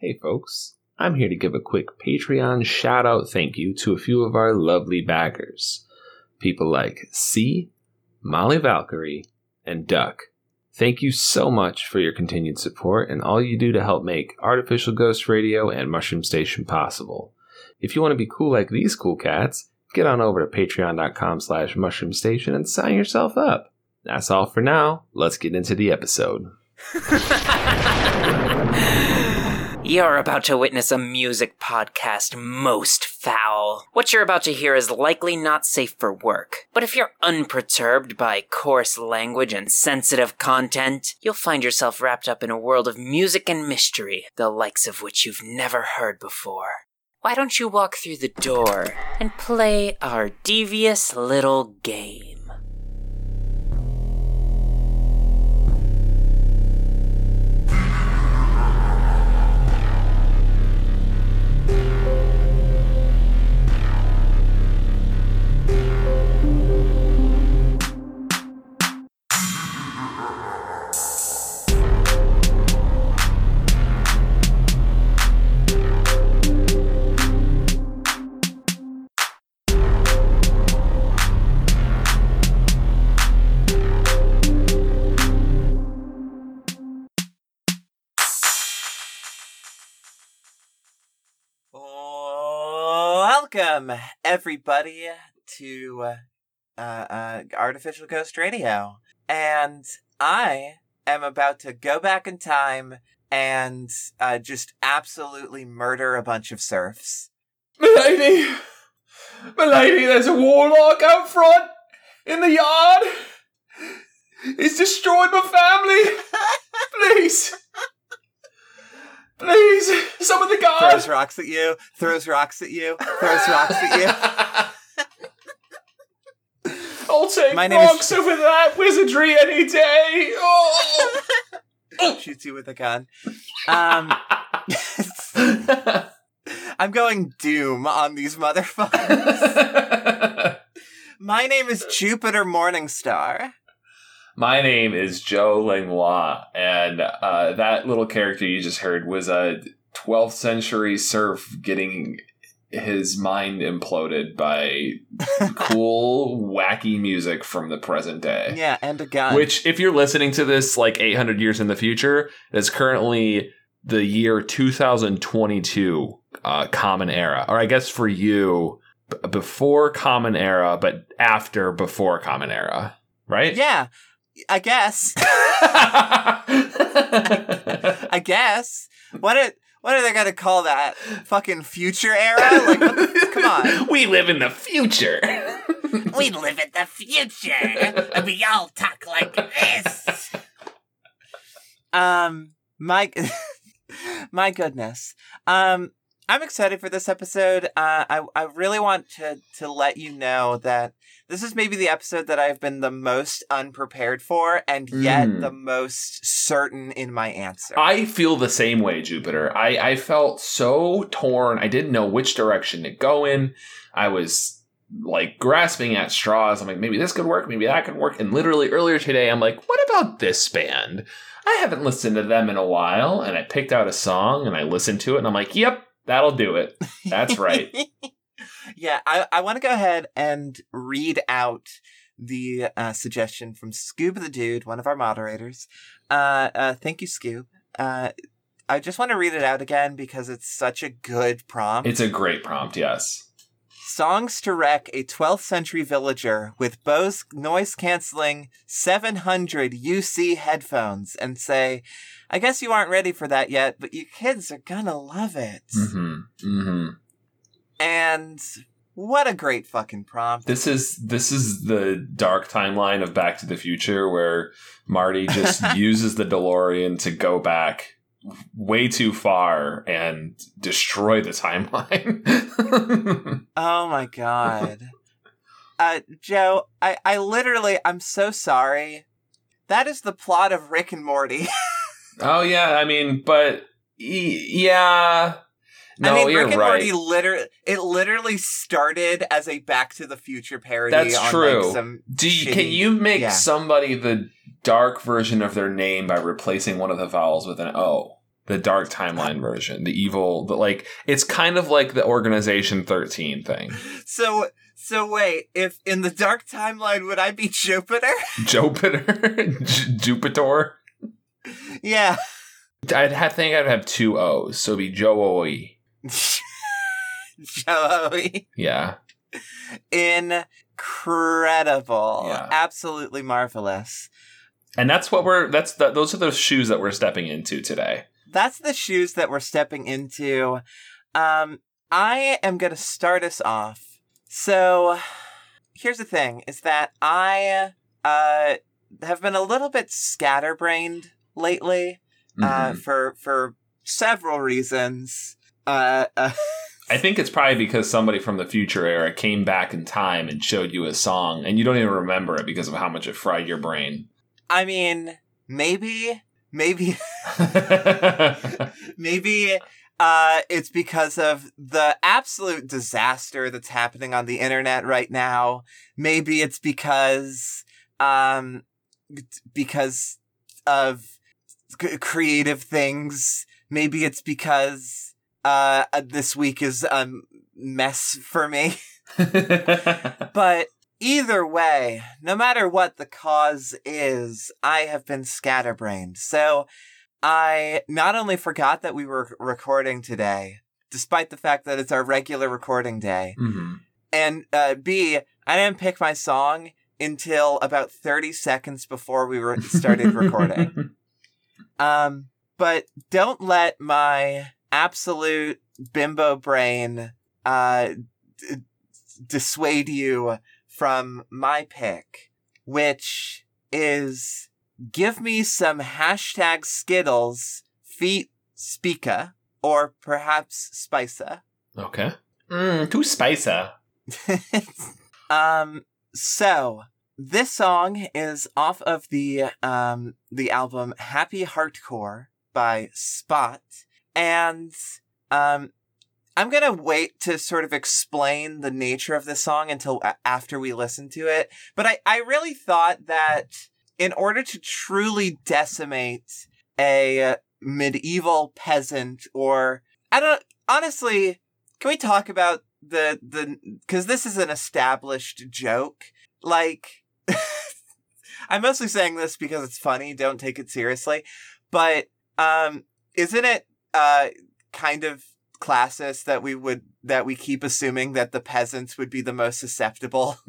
Hey, folks. I'm here to give a quick Patreon shout out thank you to a few of our lovely backers. People like C, Molly Valkyrie, and Duck. Thank you so much for your continued support and all you do to help make Artificial Ghost Radio and Mushroom Station possible. If you want to be cool like these cool cats, get on over to patreon.com slash mushroom station and sign yourself up. That's all for now. Let's get into the episode. You're about to witness a music podcast most foul. What you're about to hear is likely not safe for work, but if you're unperturbed by coarse language and sensitive content, you'll find yourself wrapped up in a world of music and mystery, the likes of which you've never heard before. Why don't you walk through the door and play our devious little game? Welcome, everybody, to uh, uh, Artificial Ghost Radio. And I am about to go back in time and uh, just absolutely murder a bunch of serfs. Milady! Milady, there's a warlock out front in the yard! He's destroyed my family! Please! Please! Some of the guards! Throws rocks at you, throws rocks at you, throws rocks at you. I'll take My name is- rocks over that wizardry any day! Oh! Shoots you with a gun. Um, I'm going doom on these motherfuckers. My name is Jupiter Morningstar. My name is Joe Langlois, and uh, that little character you just heard was a 12th century serf getting his mind imploded by cool, wacky music from the present day. Yeah, and a gun. Which, if you're listening to this like 800 years in the future, is currently the year 2022 uh, Common Era. Or I guess for you, b- before Common Era, but after before Common Era. Right? Yeah, I guess. I guess. What are what are they gonna call that? Fucking future era? Like, what come on. we live in the future. We live in the future, and we all talk like this. Um, my my goodness. Um, I'm excited for this episode. Uh, I I really want to to let you know that this is maybe the episode that I've been the most unprepared for, and yet Mm. the most certain in my answer. I feel the same way, Jupiter. I, I felt so torn. I didn't know which direction to go in. I was like grasping at straws. I'm like, maybe this could work, maybe that could work. And literally earlier today, I'm like, what about this band? I haven't listened to them in a while. And I picked out a song and I listened to it and I'm like, yep, that'll do it. That's right. yeah, I, I want to go ahead and read out the uh, suggestion from Scoob the Dude, one of our moderators. Uh, uh, thank you, Scoob. Uh, I just want to read it out again because it's such a good prompt. it's a great prompt, yes. Songs to wreck a 12th century villager with Bose noise canceling 700 UC headphones and say, I guess you aren't ready for that yet, but you kids are gonna love it. Mm-hmm. Mm-hmm. And what a great fucking prompt. This is this is the dark timeline of Back to the Future where Marty just uses the DeLorean to go back way too far and destroy the timeline. Oh my god. uh Joe, I I literally I'm so sorry. That is the plot of Rick and Morty. oh yeah, I mean, but y- yeah. No, I mean, you're Rick and right. Morty literally it literally started as a Back to the Future parody That's on true. like some Do you, can you make yeah. somebody the dark version of their name by replacing one of the vowels with an O? the dark timeline version, the evil, the like. It's kind of like the Organization Thirteen thing. So so wait, if in the dark timeline would I be Jupiter? Jupiter, J- Jupiter. yeah. I'd ha- think I'd have two O's, so it'd be Joey. Joey. Yeah. Incredible. Yeah. Absolutely marvelous. And that's what we're. That's the, those are the shoes that we're stepping into today. That's the shoes that we're stepping into. Um, I am going to start us off. So, here's the thing: is that I uh have been a little bit scatterbrained lately, uh, Mhm. for for several reasons. Uh, uh I think it's probably because somebody from the future era came back in time and showed you a song, and you don't even remember it because of how much it fried your brain. I mean, maybe, maybe, maybe uh, it's because of the absolute disaster that's happening on the internet right now. Maybe it's because, um, because of c- creative things. Maybe it's because uh, this week is a mess for me. But either way, no matter what the cause is, I have been scatterbrained. So I not only forgot that we were recording today, despite the fact that it's our regular recording day, hmm and uh, B, I didn't pick my song until about 30 seconds before we were started recording. Um, but don't let my absolute bimbo brain uh, d- dissuade you from my pick, which is give me some hashtag Skittles feet Speaka or perhaps Spica. okay. Mm, too spicy. um, so this song is off of the um the album Happy Hardcore by Spot, and um. I'm gonna wait to sort of explain the nature of this song until after we listen to it. But I, I really thought that in order to truly decimate a medieval peasant or I don't honestly, can we talk about the the because this is an established joke like i'm mostly saying this because it's funny don't take it seriously but um isn't it uh kind of classist that we would that we keep assuming that the peasants would be the most susceptible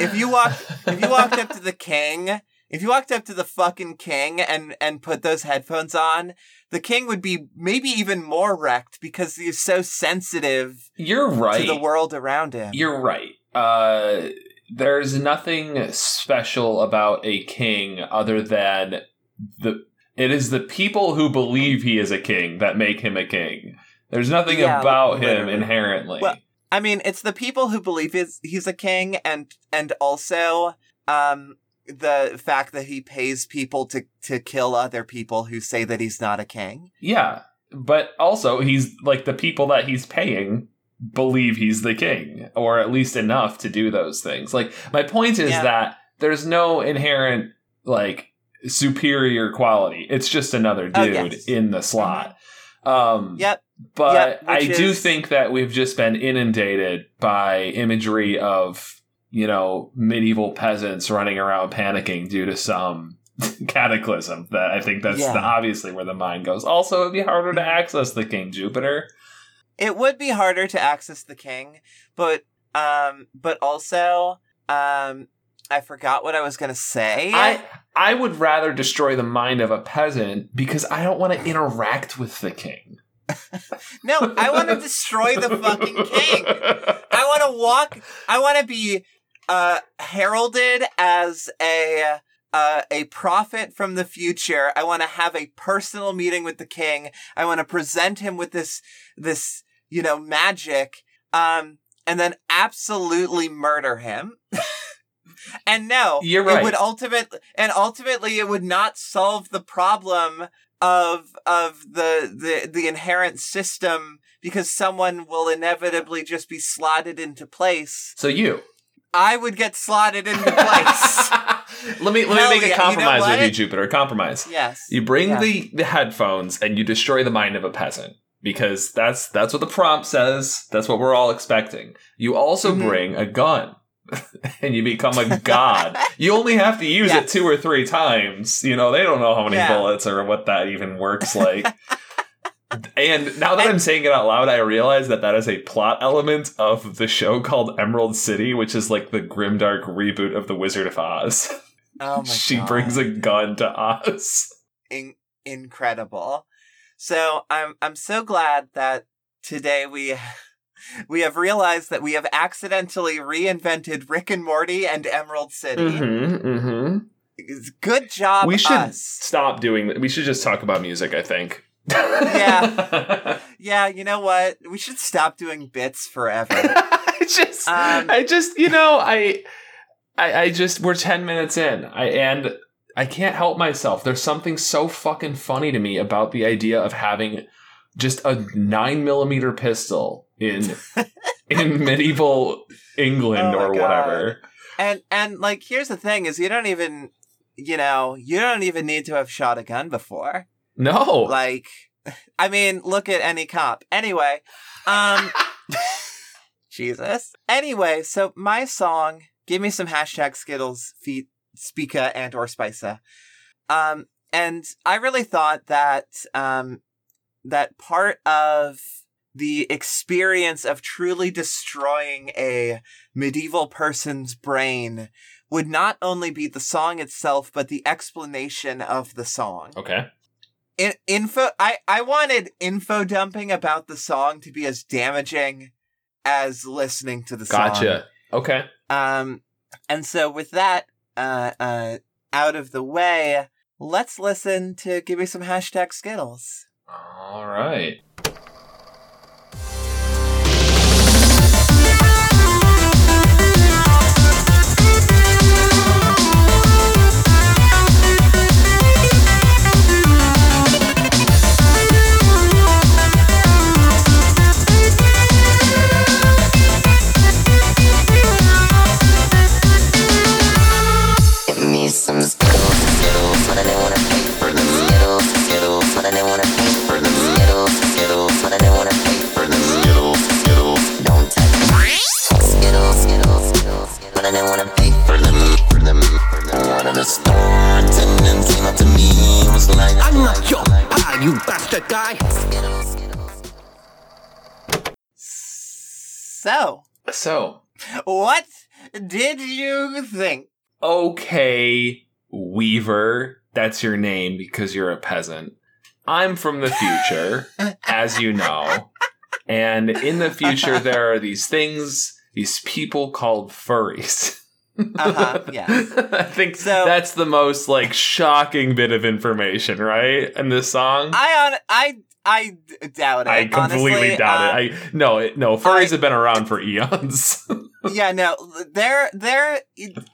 If you walk- if you walked up to the king if you walked up to the fucking king and and put those headphones on the king would be maybe even more wrecked because he's so sensitive You're right. to the world around him You're right. Uh, there's nothing special about a king other than the. It is the people who believe he is a king that make him a king. There's nothing Yeah, about him inherently. Well, I mean, it's the people who believe he's, he's a king, and and also um the fact that he pays people to to kill other people who say that he's not a king. yeah, but also he's like the people that he's paying believe he's the king, or at least enough to do those things. Like my point is Yeah. that there's no inherent like superior quality. It's just another Oh, dude yes. Mm-hmm. in the slot. Um, Yep. But Yep, I which do think that we've just been inundated by imagery of, you know, medieval peasants running around panicking due to some cataclysm. That I think that's Yeah. the, obviously where the mind goes. Also, it'd be harder to access the King Jupiter. It would be harder to access the king, but um but also um I forgot what I was going to say. I I would rather destroy the mind of a peasant because I don't want to interact with the king. No, I want to destroy the fucking king. I want to walk. I want to be uh, heralded as a uh, a prophet from the future. I want to have a personal meeting with the king. I want to present him with this this you know magic, um, and then absolutely murder him. and no, You're right. It would ultimately and ultimately it would not solve the problem of of the the the inherent system because someone will inevitably just be slotted into place So you, I would get slotted into place. let me let me make yeah, a you know compromise with you, Jupiter. Compromise. yes. You bring Yeah. the, the headphones and you destroy the mind of a peasant because that's that's what the prompt says. That's what we're all expecting. You also Mhm. bring a gun and you become a god. you only have to use it two or three times. You know, they don't know how many Yeah. bullets or what that even works like. and now that I'm saying it out loud, I realize that that is a plot element of the show called Emerald City, which is like the grimdark reboot of The Wizard of Oz. Oh my she God. brings a gun to Oz. in- incredible. So I'm I'm so glad that today we we have realized that we have accidentally reinvented Rick and Morty and Emerald City. Mm-hmm, mm-hmm. Good job, We should us. stop doing that. We should just talk about music, I think. Yeah. Yeah, you know what? We should stop doing bits forever. I just, Um, I just, you know, I, I, I just, we're 10 minutes in. I, and I can't help myself. There's something so fucking funny to me about the idea of having just a nine millimeter pistol in, in medieval England Oh or whatever. and and like here's the thing is you don't even you know, you don't even need to have shot a gun before. No. Like I mean, look at any cop. Anyway, um Jesus. Anyway, so my song, give me some hashtag Skittles feet Speaka and or Spica. Um and I really thought that um that part of the experience of truly destroying a medieval person's brain would not only be the song itself, but the explanation of the song. okay. In- info, I, I wanted info dumping about the song to be as damaging as listening to the song. Gotcha. Okay. Um, and so with that, uh, uh, out of the way, let's listen to Give Me Some Hashtag Skittles. All right. Okay, Weaver, that's your name because you're a peasant. I'm from the future, as you know. And in the future, there are these things, these people called furries. Uh-huh, yes. I think So- that's the most like shocking bit of information, right? In this song. I on I I doubt it. I completely honestly. doubt Uh, it. I no, no. Furries I- have been around for eons. yeah, no, there there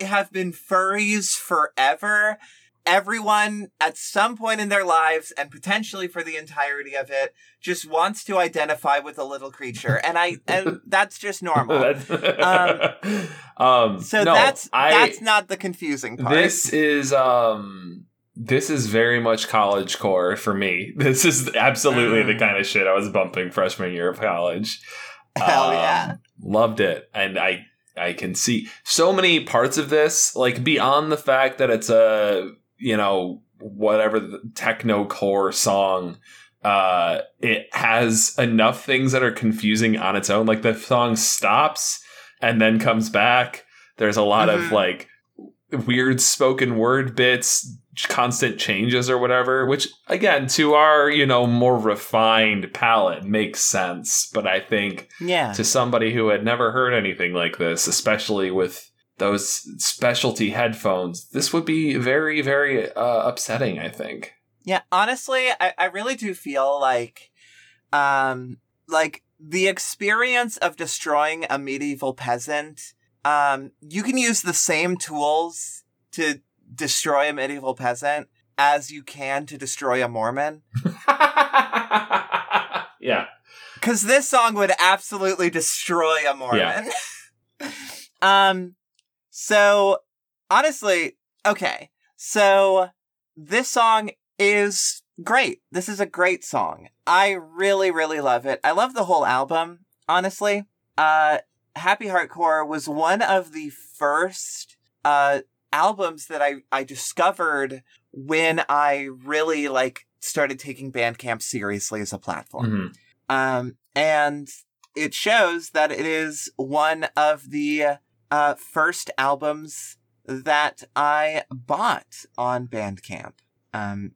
have been furries forever. Everyone at some point in their lives and potentially for the entirety of it just wants to identify with a little creature and I and that's just normal. That's- um, so no, that's I, that's not the confusing part. This is um this is very much college core for me. This is absolutely Mm. the kind of shit I was bumping freshman year of college. Hell Um, yeah. Loved it. And I I can see so many parts of this, like beyond the fact that it's a, you know, whatever the techno core song, uh, it has enough things that are confusing on its own. Like the song stops and then comes back. There's a lot Mhm. of like weird spoken word bits, constant changes or whatever, which again, to our, you know, more refined palate makes sense. But I think Yeah. to somebody who had never heard anything like this, especially with those specialty headphones, this would be very, very uh, upsetting, I think. Yeah, honestly, I, I really do feel like um like the experience of destroying a medieval peasant, um, you can use the same tools to destroy a medieval peasant as you can to destroy a Mormon. yeah. Cause this song would absolutely destroy a Mormon. Yeah. um So, honestly, okay. So, this song is great. This is a great song. I really, really love it. I love the whole album, honestly. Uh, Happy Hardcore was one of the first uh, albums that I, I discovered when I really like started taking Bandcamp seriously as a platform. Mhm. Um, and it shows that it is one of the uh, first albums that I bought on Bandcamp. Um,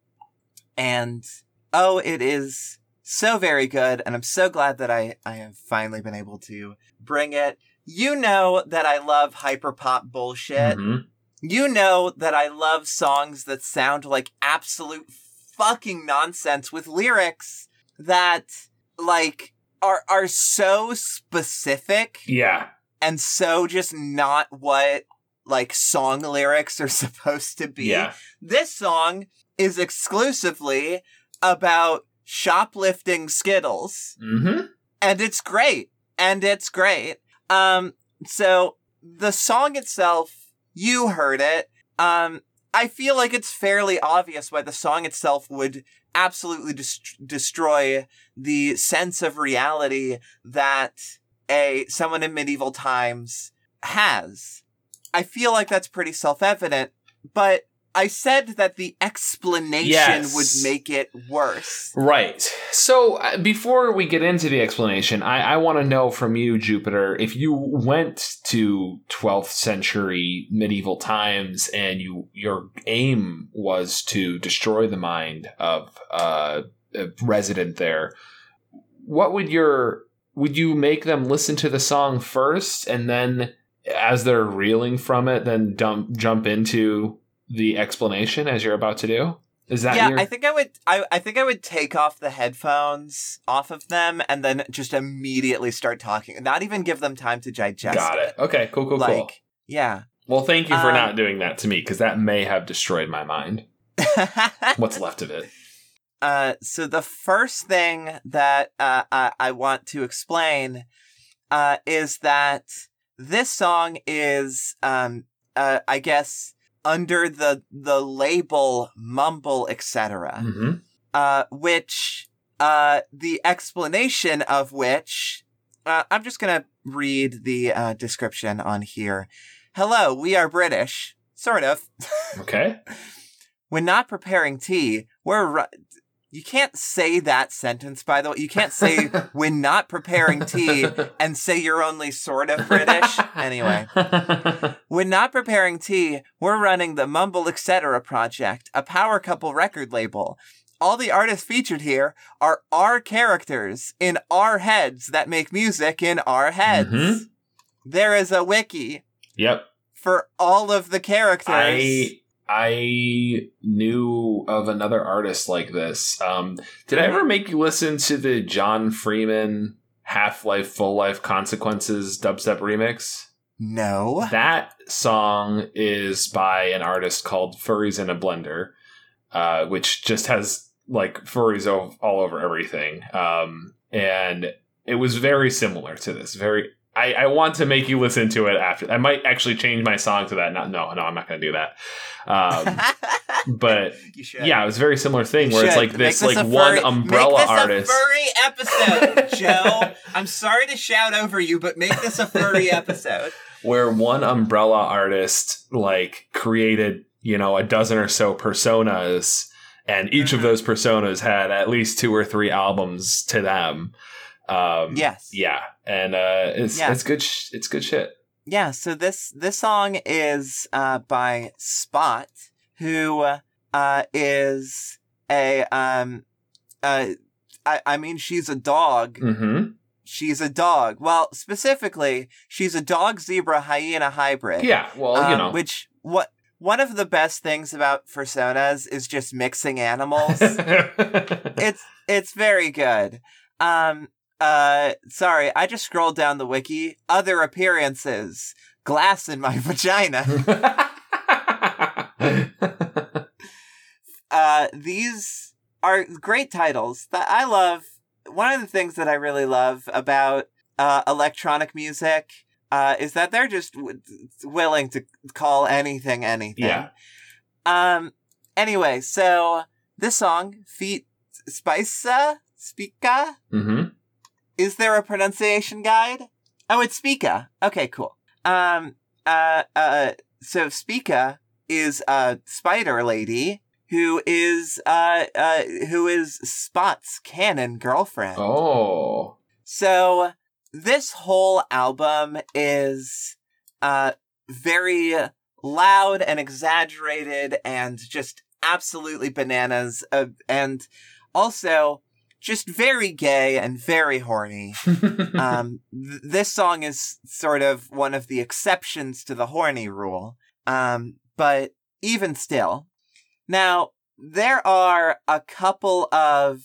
and oh, it is so very good, and I'm so glad that I, I have finally been able to bring it. You know that I love hyperpop bullshit. Mhm. You know that I love songs that sound like absolute fucking nonsense with lyrics that like are are so specific Yeah. and so just not what like song lyrics are supposed to be. Yeah. This song is exclusively about shoplifting Skittles Mm-hmm. and it's great and it's great um so the song itself you heard it. Um i feel like it's fairly obvious why the song itself would absolutely dest- destroy the sense of reality that a someone in medieval times has. I feel like that's pretty self-evident but i said that the explanation Yes. would make it worse Right. So uh, before we get into the explanation, I, I want to know from you, Jupiter, if you went to 12th century medieval times and you your aim was to destroy the mind of uh, a resident there, what would your would you make them listen to the song first and then as they're reeling from it then dump, jump into the explanation as you're about to do? Is that yeah, your I think I would. I, I think I would take off the headphones off of them and then just immediately start talking. Not even give them time to digest. Got it. Okay, cool, cool, Like, cool. yeah. Well, thank you for um, not doing that to me because that may have destroyed my mind. What's left of it? uh, so the first thing that uh, I, I want to explain uh, is that this song is, um, uh, I guess, under the the label mumble, etc. hmm uh, which uh, the explanation of which uh, I'm just gonna read the uh, description on here. Hello, we are British, sort of. Okay. when not preparing tea, we're. Ru- you can't say that sentence, by the way. You can't say when not preparing tea and say you're only sort of British. Anyway. When not preparing tea, we're running the Mumble Etc. project, a power couple record label. All the artists featured here are our characters in our heads that make music in our heads. Mhm. There is a wiki Yep. for all of the characters. I I knew of another artist like this. Um, did I ever make you listen to the John Freeman Half Life Full Life Consequences dubstep remix? no. That song is by an artist called Furries in a Blender, uh, which just has like furries all over everything. Um, and it was very similar to this. Very. I, I want to make you listen to it after. I might actually change my song to that. Not no, no, I'm not going to do that. Um, but yeah, it was a very similar thing You where it's like Make this, like a one furry- umbrella make this artist. A furry episode, Joe. I'm sorry to shout over you, but make this a furry episode. where one umbrella artist like created you know a dozen or so personas and each of Mhm. those personas had at least two or three albums to them um Yes. yeah and uh it's Yeah. it's good sh- it's good shit Yeah, so this this song is uh, by Spot, who uh, is a um, uh, I I mean she's a dog. mm-hmm She's a dog. Well, specifically, she's a dog zebra hyena hybrid. yeah well you um, know which what one of the best things about personas is just mixing animals. it's it's very good. Um uh sorry, I just scrolled down the wiki. Other appearances. Glass in my vagina. Uh these are great titles that I love. One of the things that I really love about uh electronic music uh, is that they're just w- willing to call anything anything. Yeah. Um. Anyway, so this song, "Feet Spica," Spica. Mm-hmm. Is there a pronunciation guide? Oh, it's Spica. Okay, cool. Um. Uh. Uh. So Spica is a spider lady who is uh uh who is Spot's canon girlfriend. Oh. So this whole album is uh very loud and exaggerated and just absolutely bananas uh, and also just very gay and very horny. um th- this song is sort of one of the exceptions to the horny rule. Um but even still now there are a couple of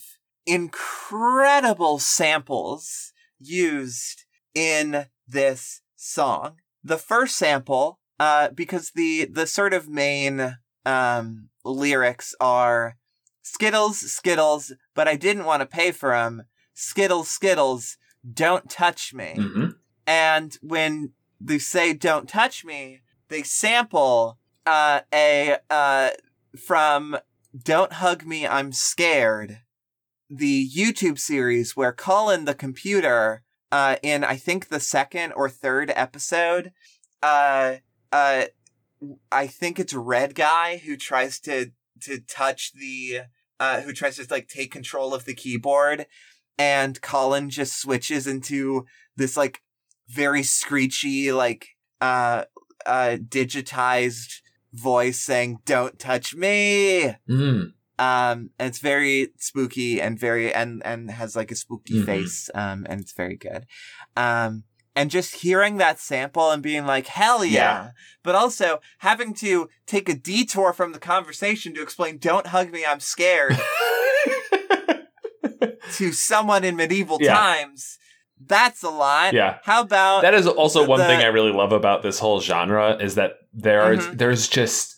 incredible samples used in this song. The first sample, uh, because the the sort of main um, lyrics are Skittles, Skittles, but I didn't want to pay for them. Skittles, Skittles, don't touch me. hmm And when they say "Don't touch me," they sample uh, a uh, from "Don't hug me, I'm scared," the YouTube series where Colin the computer, uh, in I think the second or third episode, uh, uh, I think it's Red Guy who tries to to touch the uh, who tries to like take control of the keyboard, and Colin just switches into this like very screechy, like uh uh digitized voice saying, Don't touch me. Mm. Um and it's very spooky and very and and has like a spooky Mhm. face. Um and it's very good. Um and just hearing that sample and being like, hell yeah. Yeah. But also having to take a detour from the conversation to explain, don't hug me, I'm scared to someone in medieval Yeah. times. That's a lot. Yeah. How about that is also one the- thing I really love about this whole genre is that there's Mhm. there's just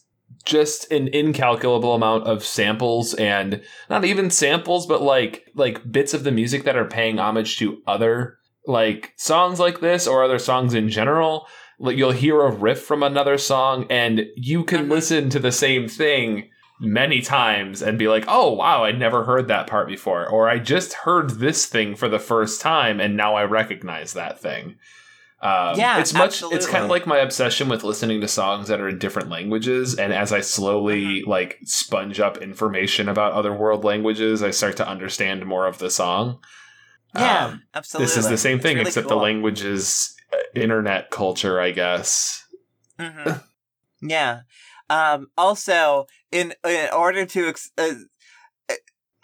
just an incalculable amount of samples and not even samples but like like bits of the music that are paying homage to other like songs like this or other songs in general like you'll hear a riff from another song and you can Mhm. listen to the same thing many times and be like oh wow i never heard that part before or i just heard this thing for the first time and now i recognize that thing um, Yeah, it's much. It's kind of like my obsession with listening to songs that are in different languages, and as I slowly Mm-hmm. like sponge up information about other world languages, I start to understand more of the song. Yeah, Um, absolutely. this is the same thing, really except the language is uh, internet culture, I guess. Mhm. yeah. Um, also, in in order to, ex- uh,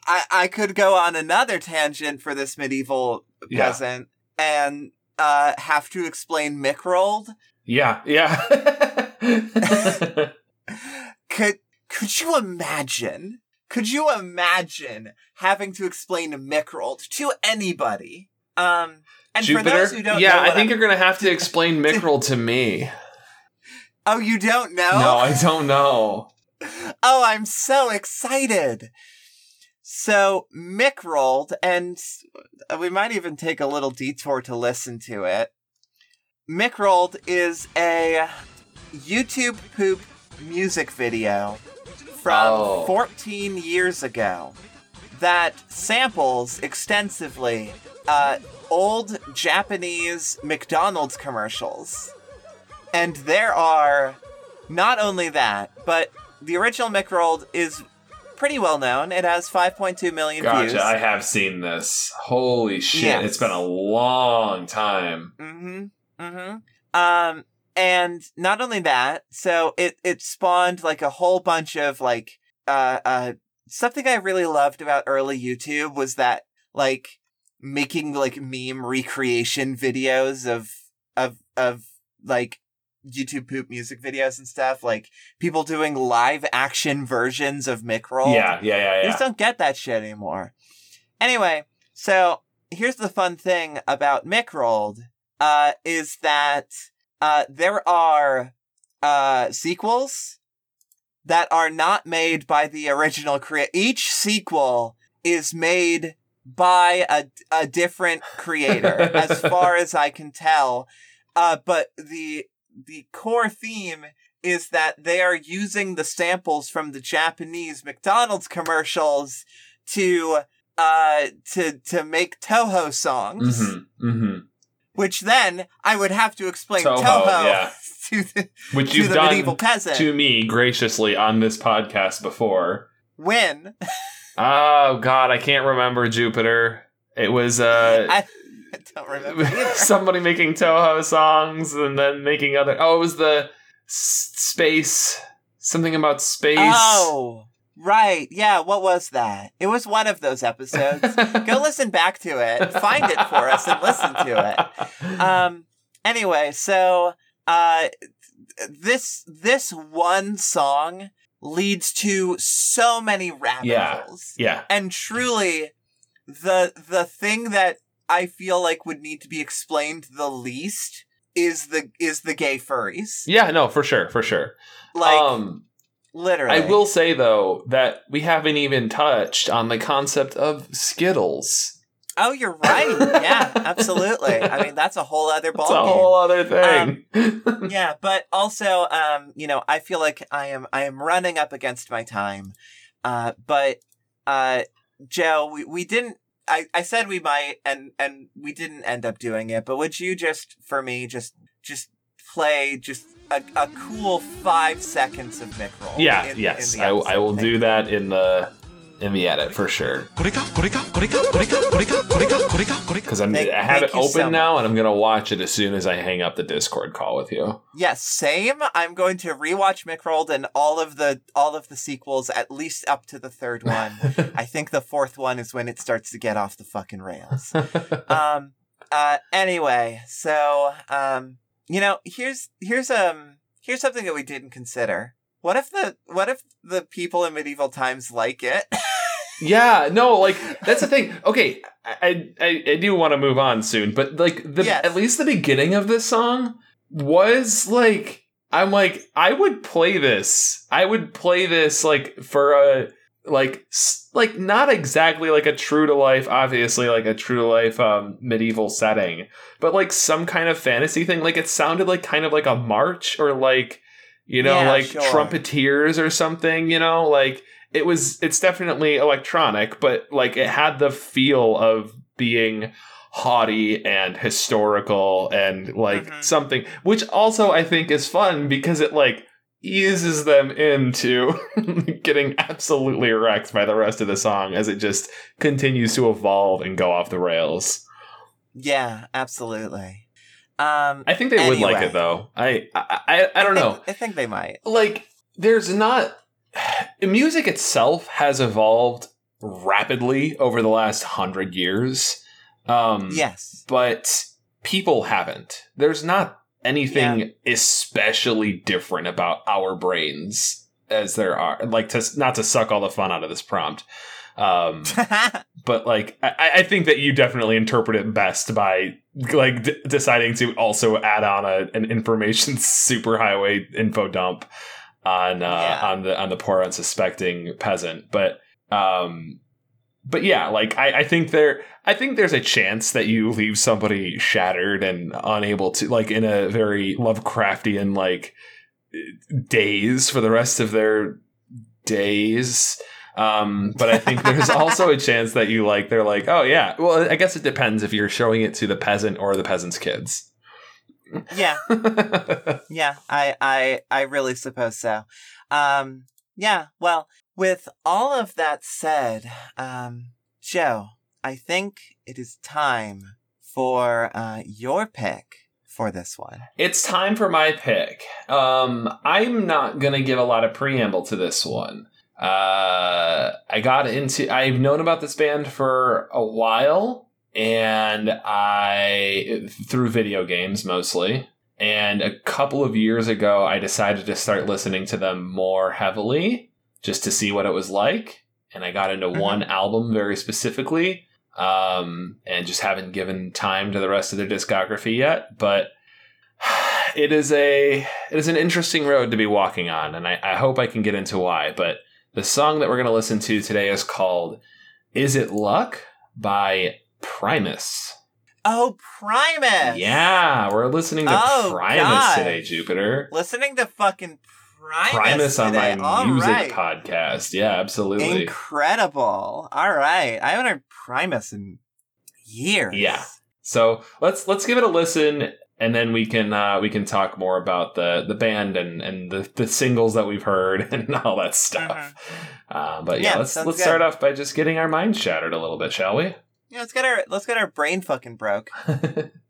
I I could go on another tangent for this medieval Yeah. peasant and uh have to explain Mickrold. Yeah, yeah. Could could you imagine? Could you imagine having to explain Mickrold to anybody? Um, and for Jupiter. those who don't know yeah, I think I'm- you're gonna have to explain Mickrel to me. oh, you don't know? No, I don't know. Oh, I'm so excited. So, Mickrold, and we might even take a little detour to listen to it. Mickrold is a YouTube poop music video from Oh. 14 years ago that samples extensively uh, old Japanese McDonald's commercials. And there are not only that, but the original Mickrold is pretty well known. It has 5.2 million views. Gotcha. I have seen this. Holy shit! Yes. It's been a long time. Mm-hmm. Mm-hmm. Um, and not only that, so it it spawned like a whole bunch of like uh uh something I really loved about early YouTube was that like making like meme recreation videos of of of like YouTube poop music videos and stuff, like people doing live action versions of Mickroll. Yeah, yeah, yeah, You yeah. just don't get that shit anymore. Anyway, so here's the fun thing about Mickrolled, uh, is that uh, there are uh, sequels that are not made by the original creator. Each sequel is made by a, a different creator, as far as I can tell. Uh, but the the core theme is that they are using the samples from the Japanese McDonald's commercials to uh to to make Touhou songs. Mm-hmm. Mm-hmm. Which then I would have to explain Touhou, Touhou, yeah. to the Which to you've the done medieval peasant. to me graciously on this podcast before. when Oh God, I can't remember Jupiter. It was uh I, I don't remember either. somebody making Touhou songs and then making other. Oh, it was the s- space something about space. Oh, right. Yeah, what was that? It was one of those episodes. Go listen back to it, find it for us, and listen to it. Um. Anyway, so uh, this this one song leads to so many rabbit Yeah. holes, yeah, and truly, the the thing that I feel like would need to be explained the least is the is the gay furries. yeah. No, for sure, for sure. Like um, literally, I will say though that we haven't even touched on the concept of Skittles. Oh, you're right. Yeah, absolutely. I mean, that's a whole other ball. It's a whole other thing. yeah, but also, um, you know, I feel like I am I am running up against my time. Uh, but uh, Joe, we, we didn't. I, I said we might, and and we didn't end up doing it. But would you just, for me, just just play just a, a cool five seconds of Mickroll. Yeah, in, yes, in I, I, will do that in the in the edit for sure. Because I'm thank, I have it open so now, and I'm gonna watch it as soon as I hang up the Discord call with you. Yes, yeah, same. I'm going to rewatch Mickrolled and all of the all of the sequels, at least up to the third one. I think the fourth one is when it starts to get off the fucking rails. um. Uh. Anyway, so um. You know, here's here's um here's something that we didn't consider. What if the what if the people in medieval times like it? Yeah, no, like that's the thing. Okay, I I, I do want to move on soon, but like the Yes. at least the beginning of this song was like I'm like I would play this. I would play this like for a like like not exactly like a true to life, obviously like a true to life um medieval setting, but like some kind of fantasy thing. Like it sounded like kind of like a march or like you know Yeah, like sure. trumpeters or something. You know like it was it's definitely electronic but like it had the feel of being haughty and historical and like Mhm. something which also i think is fun because it like eases them into getting absolutely wrecked by the rest of the song as it just continues to evolve and go off the rails yeah, absolutely. Um. i think they would like it though i i i, I don't think- know I think they might. like there's not music itself has evolved rapidly over the last hundred years um Yes. but people haven't there's not anything especially different about our brains as there are like to not to suck all the fun out of this prompt um but like I, I think that you definitely interpret it best by like d- deciding to also add on a, an information superhighway info dump on uh, Yeah. on the on the poor unsuspecting peasant but um but yeah like I, I think there i think there's a chance that you leave somebody shattered and unable to like in a very lovecraftian like days for the rest of their days um, but I think there's also a chance that you like they're like, oh yeah. Well, I guess it depends if you're showing it to the peasant or the peasant's kids. yeah. Yeah, I, I, I really suppose so. Um, yeah. Well, with all of that said, um, Joe, I think it is time for uh, your pick for this one. it's time for my pick. Um, I'm not gonna give a lot of preamble to this one. Uh, I got into. I've known about this band for a while, and I through video games mostly. And a couple of years ago, I decided to start listening to them more heavily, just to see what it was like. And I got into Mhm. one album very specifically, um, and just haven't given time to the rest of their discography yet. But it is a it is an interesting road to be walking on, and I, I hope I can get into why. But the song that we're going to listen to today is called "Is It Luck" by Primus. Oh, Primus. Yeah, we're listening to Oh, Primus today, Jupiter. Listening to fucking Primus. Primus on my All music right. podcast. Yeah, absolutely. Incredible. All right. I haven't heard Primus in years. Yeah. So let's let's give it a listen, and then we can uh, we can talk more about the the band and and the, the singles that we've heard and all that stuff. Uh, but yeah, Mm-hmm. Yeah, let's let's good. start off by just getting our minds shattered a little bit, shall we? Yeah, let's get our let's get our brain fucking broke.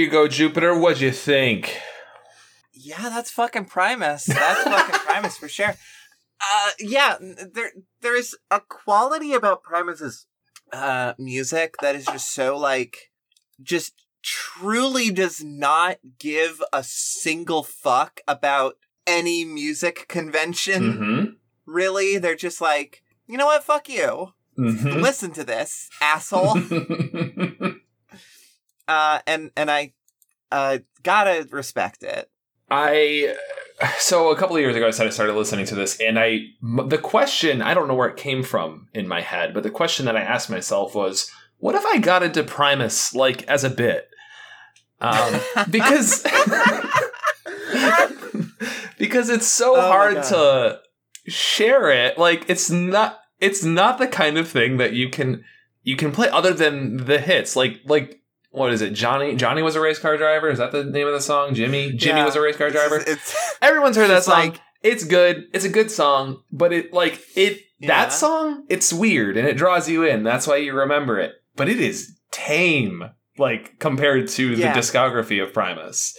you go, Jupiter. What'd you think? Yeah, that's fucking Primus. That's fucking Primus for sure. Uh, yeah, there there is a quality about Primus's uh music that is just so like, just truly does not give a single fuck about any music convention. Mm-hmm. Really, they're just like, you know what? Fuck you. Mm-hmm. Listen to this, asshole. uh, and and I uh gotta respect it. I so a couple of years ago, I said I started listening to this, and I the question I don't know where it came from in my head, but the question that I asked myself was, what if I got into Primus like as a bit? Um, because because it's so Oh hard to share it. Like it's not it's not the kind of thing that you can you can play other than the hits. Like like what is it? Johnny Johnny was a race car driver. Is that the name of the song? Jimmy Jimmy Yeah. was a race car driver. It's, Everyone's heard that song. like- it's good. It's a good song, but it like it Yeah. that song. It's weird and it draws you in. That's why you remember it. But it is tame, like compared to Yeah. the discography of Primus.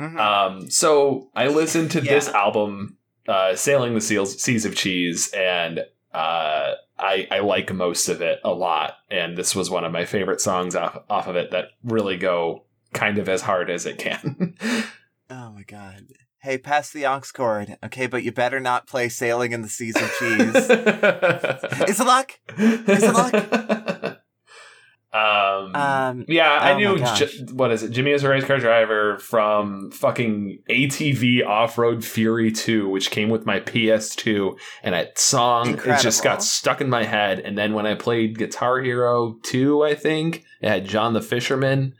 Mhm. Um, so I listened to this album, uh, "Sailing the Seals, Seas of Cheese," and uh, I, I like most of it a lot. And this was one of my favorite songs off off of it that really go kind of as hard as it can. oh my god. Hey, pass the aux cord, okay? But you better not play "Sailing in the Seas of Cheese." Is it luck? Is it luck? um, Um, yeah, I oh knew. J- what is it? Jimmy is a race car driver from fucking ATV Off Road Fury 2, which came with my PS2, and that song it just got stuck in my head. And then when I played Guitar Hero 2, I think it had John the Fisherman,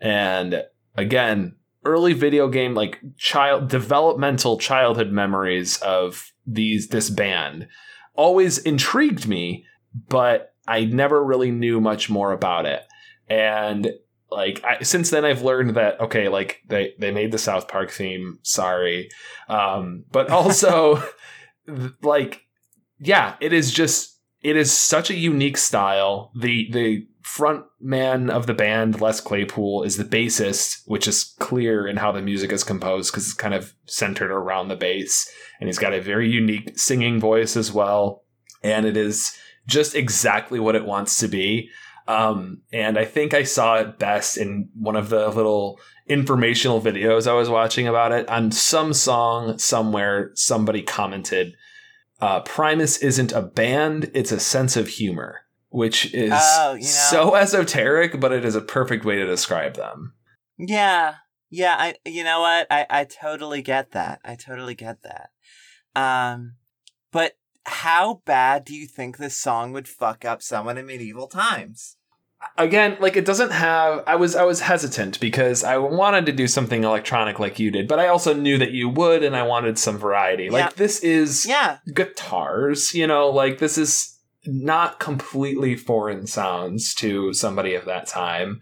and again, early video game like child developmental childhood memories of these this band always intrigued me, but I never really knew much more about it. And like I, since then, I've learned that okay, like they they made the South Park theme. Sorry, um, but also like yeah, it is just it is such a unique style. The the front man of the band, Les Claypool, is the bassist, which is clear in how the music is composed because it's kind of centered around the bass, and he's got a very unique singing voice as well, and it is just exactly what it wants to be. Um, and I think I saw it best in one of the little informational videos I was watching about it. On some song somewhere, somebody commented, uh, Primus isn't a band, it's a sense of humor, which is Oh, you know. so esoteric, but it is a perfect way to describe them. Yeah. Yeah, I you know what? I I totally get that. I totally get that. Um but how bad do you think this song would fuck up someone in medieval times? again like it doesn't have i was i was hesitant because i wanted to do something electronic like you did but i also knew that you would and i wanted some variety like this is Yeah. guitars you know like this is not completely foreign sounds to somebody of that time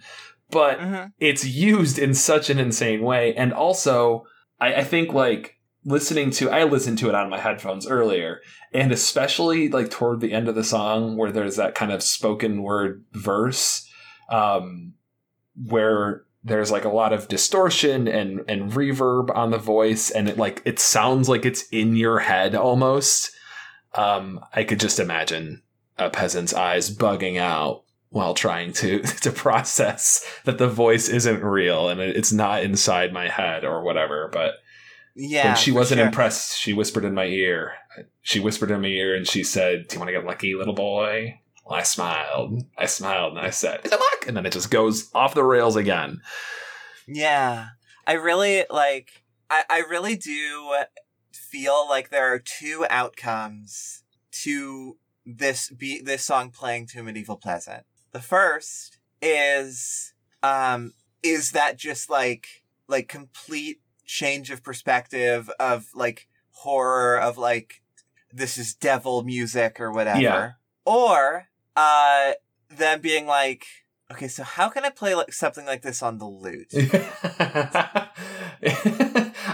but Mhm. it's used in such an insane way and also I, I think like listening to i listened to it on my headphones earlier and especially like toward the end of the song where there's that kind of spoken word verse um, where there's like a lot of distortion and and reverb on the voice, and it like it sounds like it's in your head almost. Um, I could just imagine a peasant's eyes bugging out while trying to to process that the voice isn't real and it's not inside my head or whatever. But Yeah. when she wasn't sure. impressed, she whispered in my ear. She whispered in my ear and she said, "Do you want to get lucky, little boy?" Well, I smiled. I smiled and I said, "Is it luck?" And then it just goes off the rails again. Yeah. I really like I, I really do feel like there are two outcomes to this be this song playing to Medieval Pleasant. The first is um is that just like like complete change of perspective of like horror of like this is devil music or whatever. Yeah. Or uh them being like okay, so how can I play like something like this on the lute?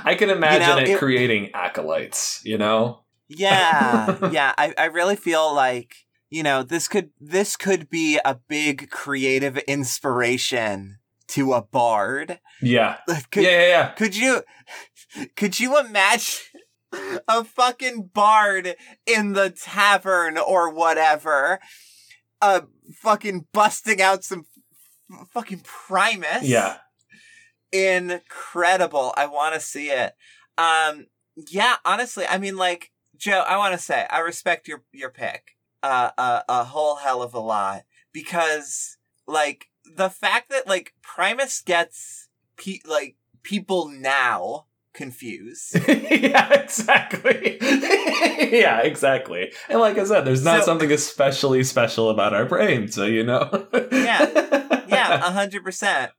I can imagine know, it, it- creating acolytes, you know? Yeah, yeah. I, I really feel like you know this could this could be a big creative inspiration to a bard. Yeah. Could, yeah, yeah, yeah. could you could you imagine a fucking bard in the tavern or whatever, uh, fucking busting out some f- fucking Primus? Yeah. incredible. I want to see it. Um, yeah, honestly, I mean, like Joe, I want to say I respect your your pick, uh, uh, a whole hell of a lot because, like, the fact that like Primus gets pe- like people now confused. yeah, exactly. yeah, exactly. And like I said, there's not So- something especially special about our brain, so you know. Yeah. yeah, a hundred percent.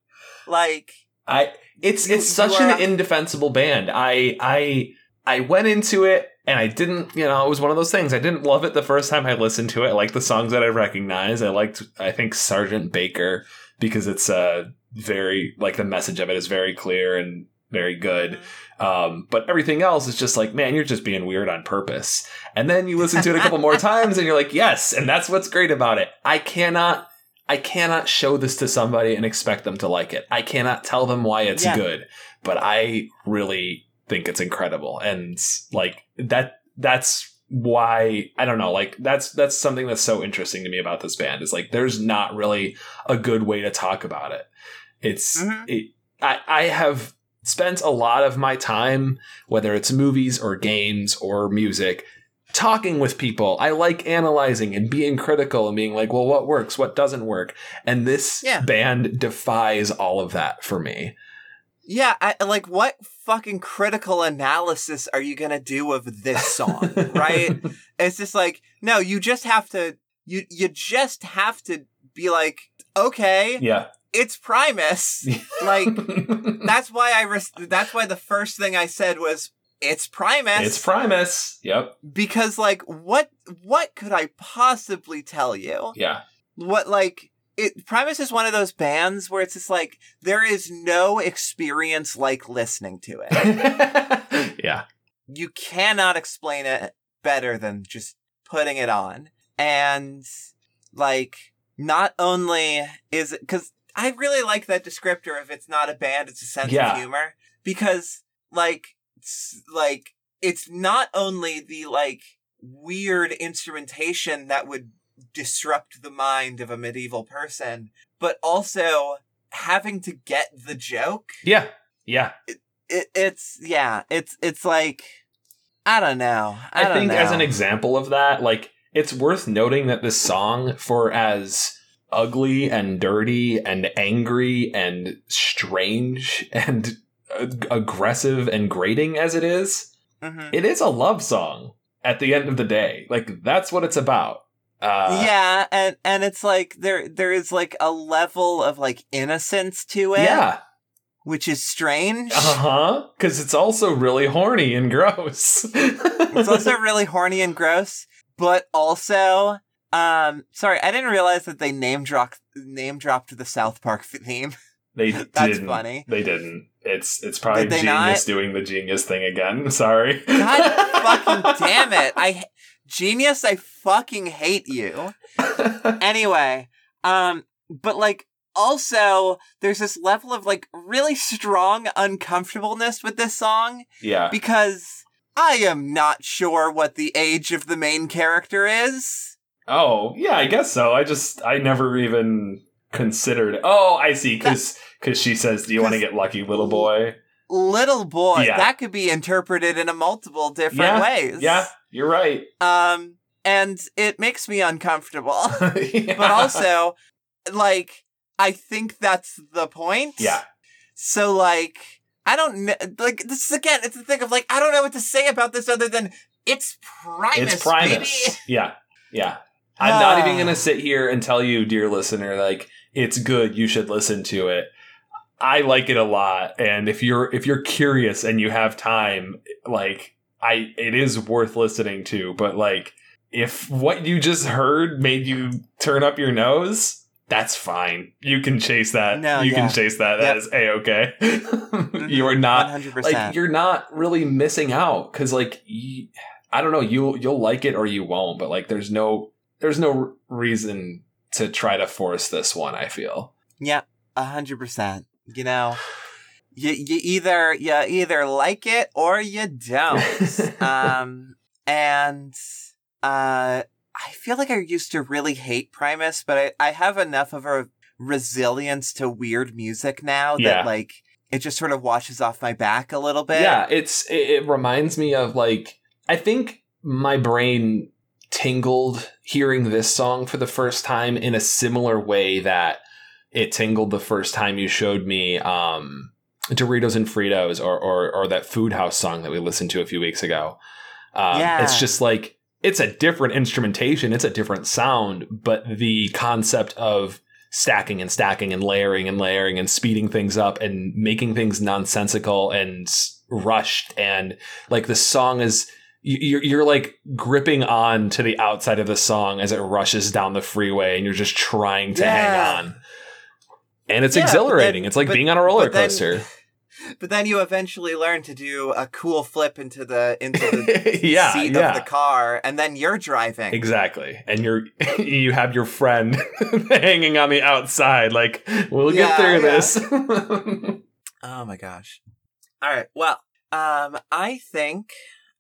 Like, I it's You- it's such are- an indefensible band. I I I went into it and I didn't, you know, it was one of those things. I didn't love it the first time I listened to it. I liked the songs that I recognize. I liked I think Sergeant Baker because it's uh very like the message of it is very clear and very good. Um, but everything else is just like, man, you're just being weird on purpose. And then you listen to it a couple more times and you're like, yes, and that's what's great about it. I cannot I cannot show this to somebody and expect them to like it. I cannot tell them why it's Yeah. good, but I really think it's incredible. And like that that's why I don't know, like that's that's something that's so interesting to me about this band is like there's not really a good way to talk about it. It's Mhm. it, I I have spent a lot of my time whether it's movies or games or music talking with people. I like analyzing and being critical and being like, well, what works, what doesn't work. And this Yeah. band defies all of that for me. Yeah, I like what fucking critical analysis are you gonna do of this song, right? It's just like, no, you just have to you you just have to be like, okay, yeah. it's Primus. Like that's why I res- that's why the first thing I said was it's Primus. it's Primus. Yep. because like what what could I possibly tell you? Yeah. what like it Primus is one of those bands where it's just like there is no experience like listening to it. yeah. you cannot explain it better than just putting it on. And like not only is it cuz I really like that descriptor of it's not a band, it's a sense Yeah. of humor because like it's, like it's not only the like weird instrumentation that would disrupt the mind of a medieval person, but also having to get the joke Yeah. Yeah. it, it's yeah it's it's like i don't know i, I, don't think know. as an example of that, like it's worth noting that this song, for as ugly and dirty and angry and strange and aggressive and grating as it is, Mhm. it is a love song at the end of the day. Like that's what it's about. Uh, yeah and and it's like there there is like a level of like innocence to it Yeah. which is strange Uh huh. Because it's also really horny and gross. it's also really horny and gross but also um sorry i didn't realize that they name dropped name dropped the south park theme they That's didn't. That's funny. They didn't. It's it's probably genius not? doing the genius thing again. Sorry. god fucking damn it i genius i fucking hate you anyway, um, but like also, there's this level of like really strong uncomfortableness with this song Yeah. because I am not sure what the age of the main character is. Oh, yeah, I guess so. I just I never even considered. Oh, I see. Because cuz she says, "Do you want to get lucky, little boy?" Little boy, Yeah. that could be interpreted in a multiple different Yeah, ways. Yeah, you're right. Um, and it makes me uncomfortable. Yeah. but also, like, I think that's the point. yeah, So, like, I don't kn- like this is again. It's the thing of like I don't know what to say about this other than it's Primus. it's Primus. baby. Yeah, yeah. I'm not even Ah. gonna sit here and tell you, dear listener, like it's good. You should listen to it. I like it a lot, and if you're if you're curious and you have time, like I, it is worth listening to. But like, if what you just heard made you turn up your nose, that's fine. You can chase that. No, you yeah. can chase that. That Yep. is a okay. you are mm-hmm. not 100%. like you're not really missing out because like y I don't know you'll you'll like it or you won't but like there's no there's no reason to try to force this one I feel Yeah, a hundred percent. You know, you you either you either like it or you don't. um, and uh, I feel like I used to really hate Primus, but I I have enough of a resilience to weird music now that Yeah. like it just sort of washes off my back a little bit. yeah it's it, it reminds me of like I think my brain tingled hearing this song for the first time in a similar way that it tingled the first time you showed me um Doritos and Fritos or, or or that Food House song that we listened to a few weeks ago. Um, Yeah. It's just like it's a different instrumentation, it's a different sound, but the concept of stacking and stacking and layering and layering and speeding things up and making things nonsensical and rushed and like the song is you- you're, you're like gripping on to the outside of the song as it rushes down the freeway and you're just trying to Yeah. hang on and it's Yeah, but then- exhilarating it's like but- being on a roller but then- coaster But then you eventually learn to do a cool flip into the into the yeah seat yeah of the car, and then you're driving. Exactly. And you're you have your friend hanging on the outside like we'll get through yeah. this. Oh my gosh. All right. Well, um, I think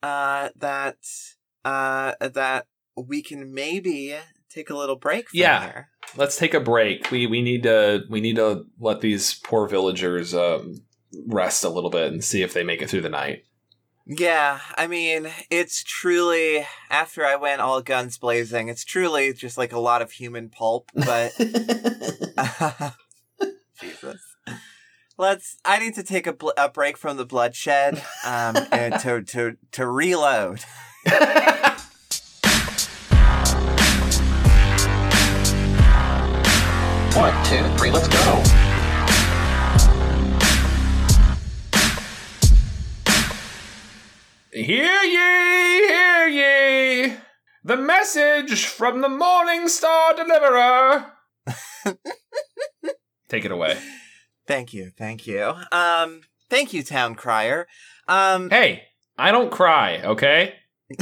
uh, that uh, that we can maybe take a little break. From Yeah. Here. Let's take a break. We we need to we need to let these poor villagers um rest a little bit and see if they make it through the night. Yeah. I mean, it's truly after I went all guns blazing. It's truly just like a lot of human pulp, but Jesus. Let's. I need to take a, bl- a break from the bloodshed, um, and to to to reload. One, two, three, let's go. Hear ye, hear ye. The message from the Morning Star Deliverer. Take it away. Thank you, thank you. Um, thank you, Town Crier. Um, Hey, I don't cry, okay?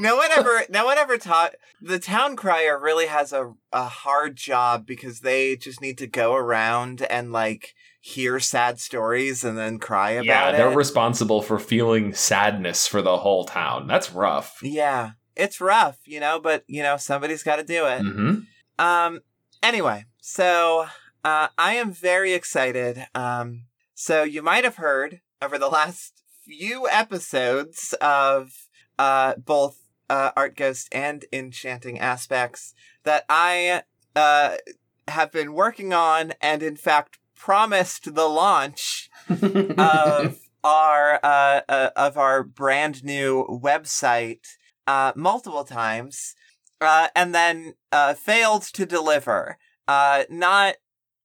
no one ever, no one ever taught. The Town Crier really has a a hard job because they just need to go around and like hear sad stories and then cry about yeah, it. they're responsible for feeling sadness for the whole town. That's rough. yeah, it's rough, you know, but you know somebody's got to do it. hmm Um. Anyway, so uh, I am very excited. Um. So you might have heard over the last few episodes of uh both uh Art Ghost and Enchanting Aspects that I uh have been working on and in fact promised the launch of our uh, uh of our brand new website uh multiple times uh and then uh failed to deliver. Uh not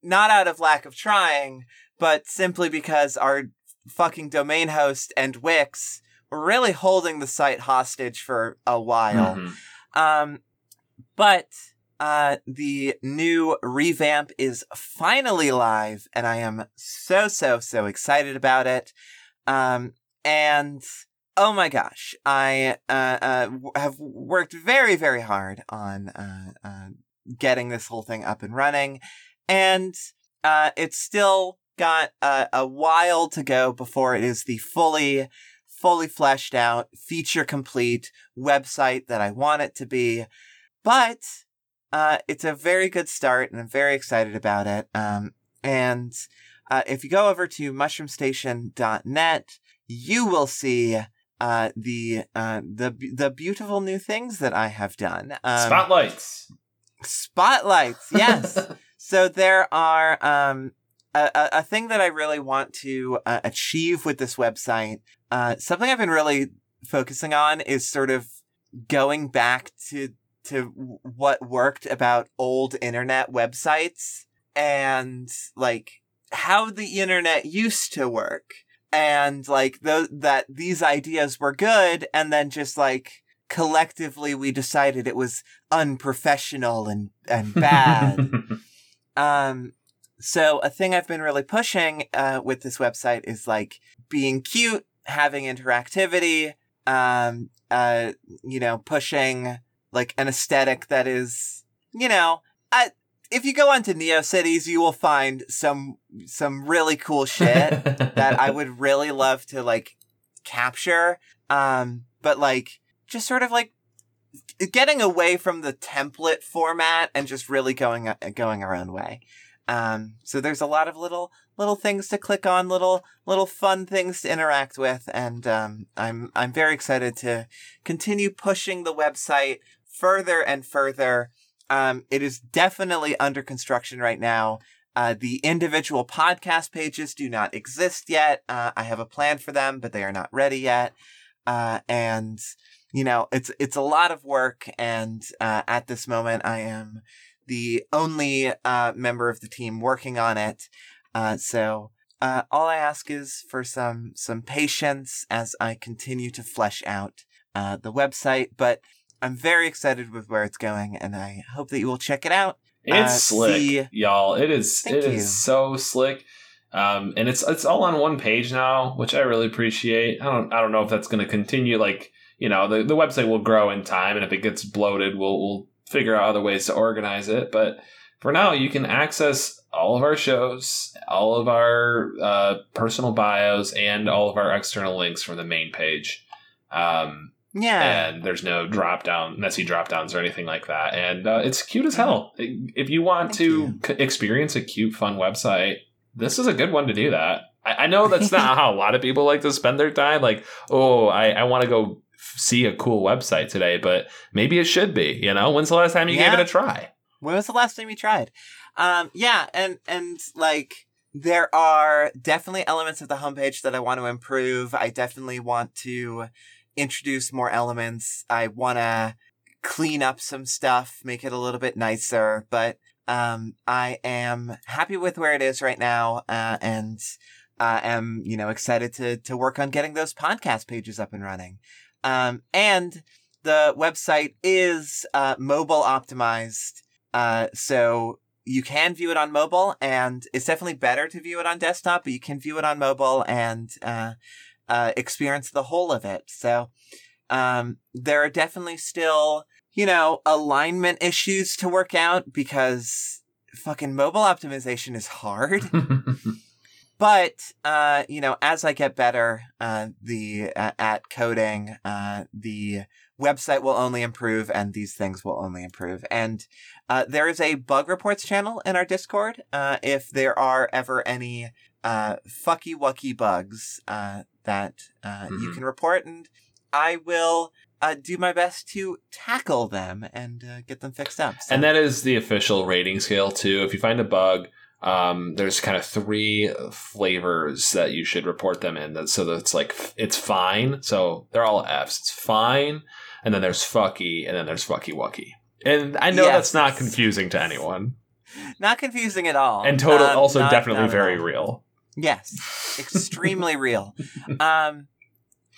not out of lack of trying but simply because our fucking domain host and Wix really holding the site hostage for a while Mhm. um, but uh, the new revamp is finally live, and I am so so so excited about it. Um, and oh my gosh, I uh, uh, have worked very very hard on uh, uh, getting this whole thing up and running. And uh, it's still got a, a while to go before it is the fully, fully fleshed out, feature complete website that I want it to be. But uh, it's a very good start, and I'm very excited about it. Um, and uh, if you go over to mushroomstation.net, you will see uh, the uh, the the beautiful new things that I have done. Um, Spotlights. Spotlights, yes. so there are um, a, a thing that I really want to uh, achieve with this website. Uh, something I've been really focusing on is sort of going back to to what worked about old internet websites and like how the internet used to work and like th- that these ideas were good and then just like collectively we decided it was unprofessional and and bad. Um so a thing i've been really pushing uh with this website is like being cute having interactivity um uh you know pushing like an aesthetic that is you know I, if you go onto Neocities, you will find some some really cool shit that I would really love to like capture. Um, but like just sort of like getting away from the template format and just really going uh, going our own way. Um, so there's a lot of little little things to click on, little little fun things to interact with, and um, I'm I'm very excited to continue pushing the website further and further. Um, it is definitely under construction right now. Uh, the individual podcast pages do not exist yet. Uh, I have a plan for them, but they are not ready yet. Uh, and you know, it's it's a lot of work. And uh, at this moment, I am the only uh, member of the team working on it. Uh, so all I ask is for some some patience as I continue to flesh out the website. But I'm very excited with where it's going, and I hope that you will check it out. It's Uh, slick, see- y'all. It is. Thank It is you. so slick, um, and it's it's all on one page now, which I really appreciate. I don't I don't know if that's going to continue. Like you know, the the website will grow in time, and if it gets bloated, we'll we'll figure out other ways to organize it. But for now, you can access all of our shows, all of our uh, personal bios, and all of our external links from the main page. Um, Yeah. and there's no drop down messy drop downs or anything like that and uh, it's cute as hell if you want Thank to you. c- experience a cute fun website this is a good one to do that i, I know that's not how a lot of people like to spend their time like oh i, I want to go f- see a cool website today but maybe it should be you know when's the last time you Yeah. gave it a try When was the last time you tried? Um, yeah, and and like there are definitely elements of the homepage that I want to improve. I definitely want to introduce more elements. I want to clean up some stuff, make it a little bit nicer. But um, I am happy with where it is right now, uh, and I am you know excited to to work on getting those podcast pages up and running. Um, and the website is uh, mobile optimized. Uh, so you can view it on mobile, and it's definitely better to view it on desktop, but you can view it on mobile and uh, uh, experience the whole of it. So um, there are definitely still, you know, alignment issues to work out because fucking mobile optimization is hard. but uh, you know, as I get better, uh, the uh, at coding, uh, the website will only improve, and these things will only improve. And uh, there is a bug reports channel in our Discord. Uh, if there are ever any uh, fucky wucky bugs uh, that uh, you can report, and I will. Uh, do my best to tackle them and uh, get them fixed up. So- And that is the official rating scale too. If you find a bug, um, there's kind of three flavors that you should report them in. That so that's like it's fine. So they're all Fs. It's fine, and then there's fucky, and then there's fucky wucky. And I know Yes. that's not confusing to anyone. not confusing at all. And total, Um, also not- definitely not very real. Yes, extremely real. Um,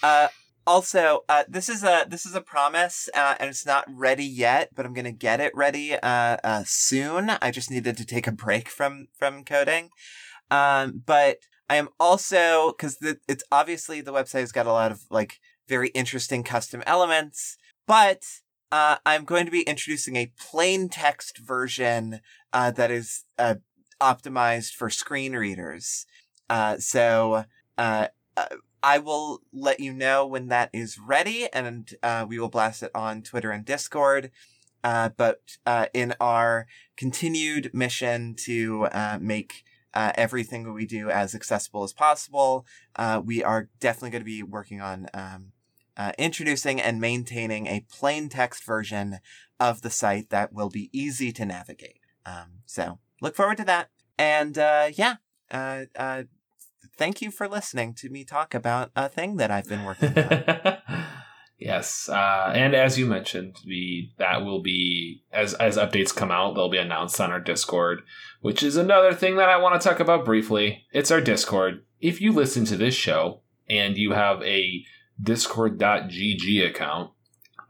uh, also, uh, this is a this is a promise, uh, and it's not ready yet, but I'm gonna get it ready uh, uh, soon. I just needed to take a break from from coding. Um, but I am also because it's obviously the website has got a lot of like very interesting custom elements, but uh, I'm going to be introducing a plain text version uh, that is uh, optimized for screen readers. Uh, so uh, I will let you know when that is ready, and uh, we will blast it on Twitter and Discord. Uh, but uh, in our continued mission to uh, make uh, everything that we do as accessible as possible, uh, we are definitely going to be working on um, introducing and maintaining a plain text version of the site that will be easy to navigate. Um, so look forward to that. And yeah, uh, uh, thank you for listening to me talk about a thing that I've been working on. yes, uh, and as you mentioned, the that will be as as updates come out, they'll be announced on our Discord, which is another thing that I want to talk about briefly. It's our Discord. If you listen to this show and you have a discord.gg account,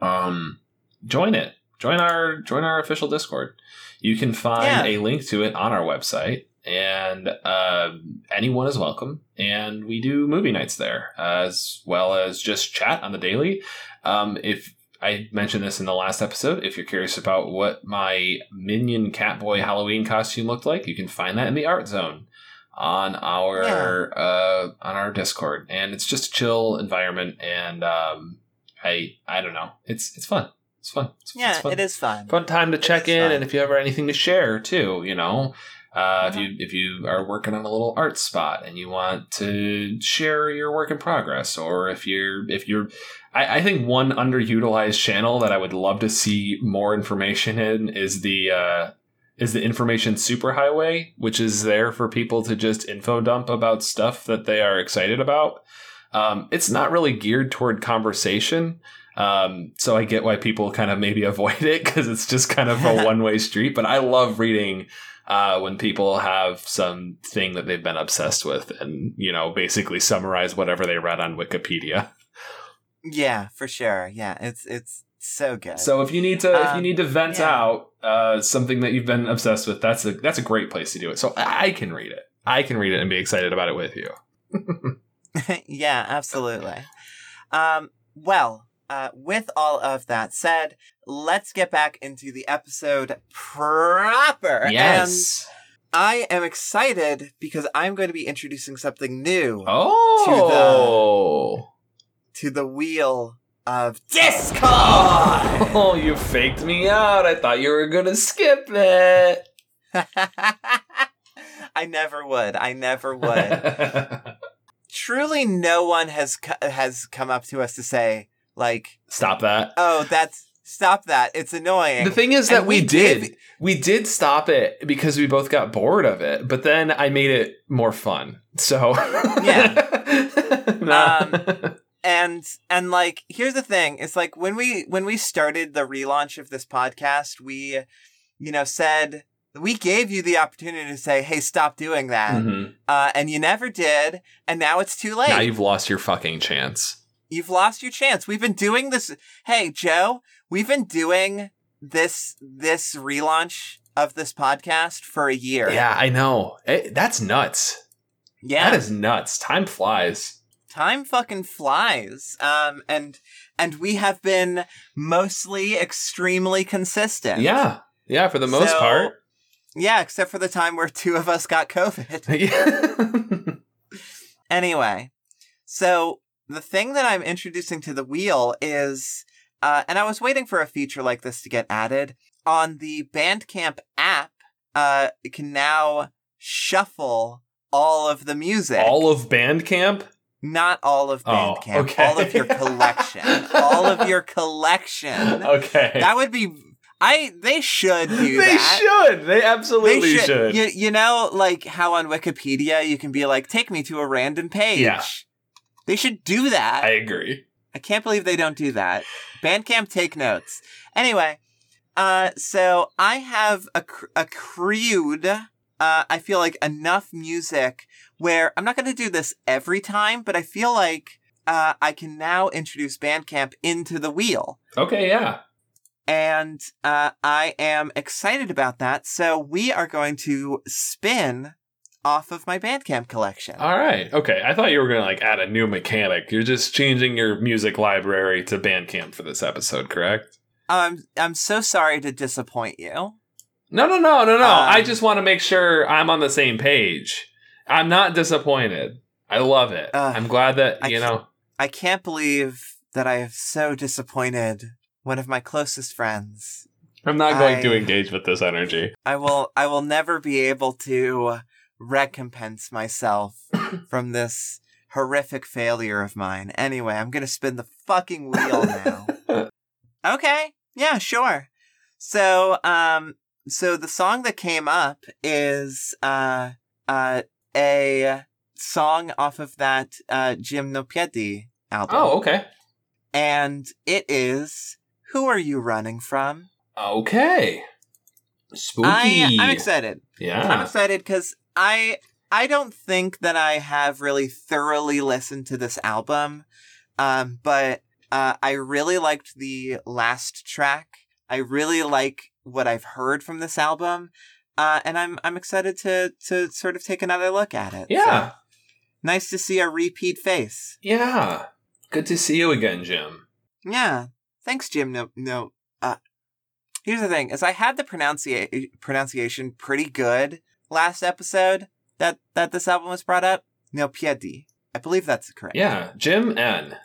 um, join it. Join our join our official Discord. You can find Yeah. a link to it on our website, and uh, anyone is welcome. And we do movie nights there, as well as just chat on the daily. Um, if I mentioned this in the last episode, if you're curious about what my Minion Catboy Halloween costume looked like, you can find that in the art zone on our uh, on our Discord, and it's just a chill environment. And um, I I don't know, it's it's fun. It's fun. It's, yeah, it's fun it is fun. fun time to check in fun. and if you ever anything to share too you know uh, if Uh-huh. you if you are working on a little art spot and you want to share your work in progress or if you're if you're I, I think one underutilized channel that i would love to see more information in is the uh is the information superhighway which is there for people to just info dump about stuff that they are excited about um, it's not really geared toward conversation um, so I get why people kind of maybe avoid it because it's just kind of a one way street. But I love reading uh, when people have some thing that they've been obsessed with and, you know, basically summarize whatever they read on Wikipedia. Yeah, for sure. Yeah, it's it's so good. So if you need to if you Um, need to vent yeah. out uh, something that you've been obsessed with, that's a that's a great place to do it. So I can read it. I can read it and be excited about it with you. yeah, absolutely. Um, well, uh, with all of that said, let's get back into the episode proper. And I am excited because I'm going to be introducing something new Oh. to the wheel of Discord. Oh, you faked me out. I thought you were going to skip it. I never would. I never would. Truly, no one has co- has come up to us to say like, Stop that. "Oh, that's stop that. It's annoying." The thing is And that we, gave- did. We did stop it because we both got bored of it, but then I made it more fun. So Yeah. Nah. and and like here's the thing it's like when we when we started the relaunch of this podcast we you know said we gave you the opportunity to say hey stop doing that Mhm. uh, and you never did and now it's too late Now you've lost your fucking chance. You've lost your chance we've been doing this hey joe we've been doing this this relaunch of this podcast for a year Yeah, I know. Eh, that's nuts. yeah That is nuts. Time flies. time fucking flies um and and we have been mostly extremely consistent Yeah. Yeah, for the most So- part. yeah except for the time where two of us got covid Yeah. anyway so the thing that i'm introducing to the wheel is uh and i was waiting for a feature like this to get added on the bandcamp app uh it can now shuffle all of the music All of Bandcamp? Not all of Oh, Bandcamp. okay. All of your collection. all of your collection. Okay. That would be. I. They should do that. they that. should. They absolutely should. You, you know, like how on Wikipedia you can be like, take me to a random page. Yeah. They should do that. I agree. I, can't believe they don't do that. Bandcamp, take notes. Anyway, uh, so I have acc- accrued, uh, I feel like enough music where I'm not going to do this every time, but I feel like uh, I can now introduce Bandcamp into the wheel. Okay, yeah. And uh, I am excited about that. So we are going to spin off of my Bandcamp collection. All right. Okay. I thought you were going to like add a new mechanic. You're just changing your music library to Bandcamp for this episode, correct? I'm I'm so sorry to disappoint you. No, no, no, no, no. Um, I just want to make sure I'm on the same page. I'm not disappointed. I love it. Ugh, I'm glad that, I you know. I can't believe that I have so disappointed one of my closest friends. I'm not going I- to engage with this energy. I will I will never be able to recompense myself from this horrific failure of mine. Anyway, I'm going to spin the fucking wheel now. okay. Yeah, sure. So, um so the song that came up is uh uh a song off of that uh Jim No Piedi album. Oh, okay. And it is Who Are You Running From? Okay. Spooky. I I'm excited. Yeah. I'm excited because I I don't think that I have really thoroughly listened to this album, um, but uh, I really liked the last track. I really like what I've heard from this album, uh, and I'm I'm excited to to sort of take another look at it. Yeah. So, nice to see a repeat face. Yeah. Good to see you again, Jim. Yeah, thanks, Jim. No, no. Uh, here's the thing: is I had the pronuncia- pronunciation pretty good last episode that that this album was brought up. No piedi. I believe that's correct. Yeah. Jim N.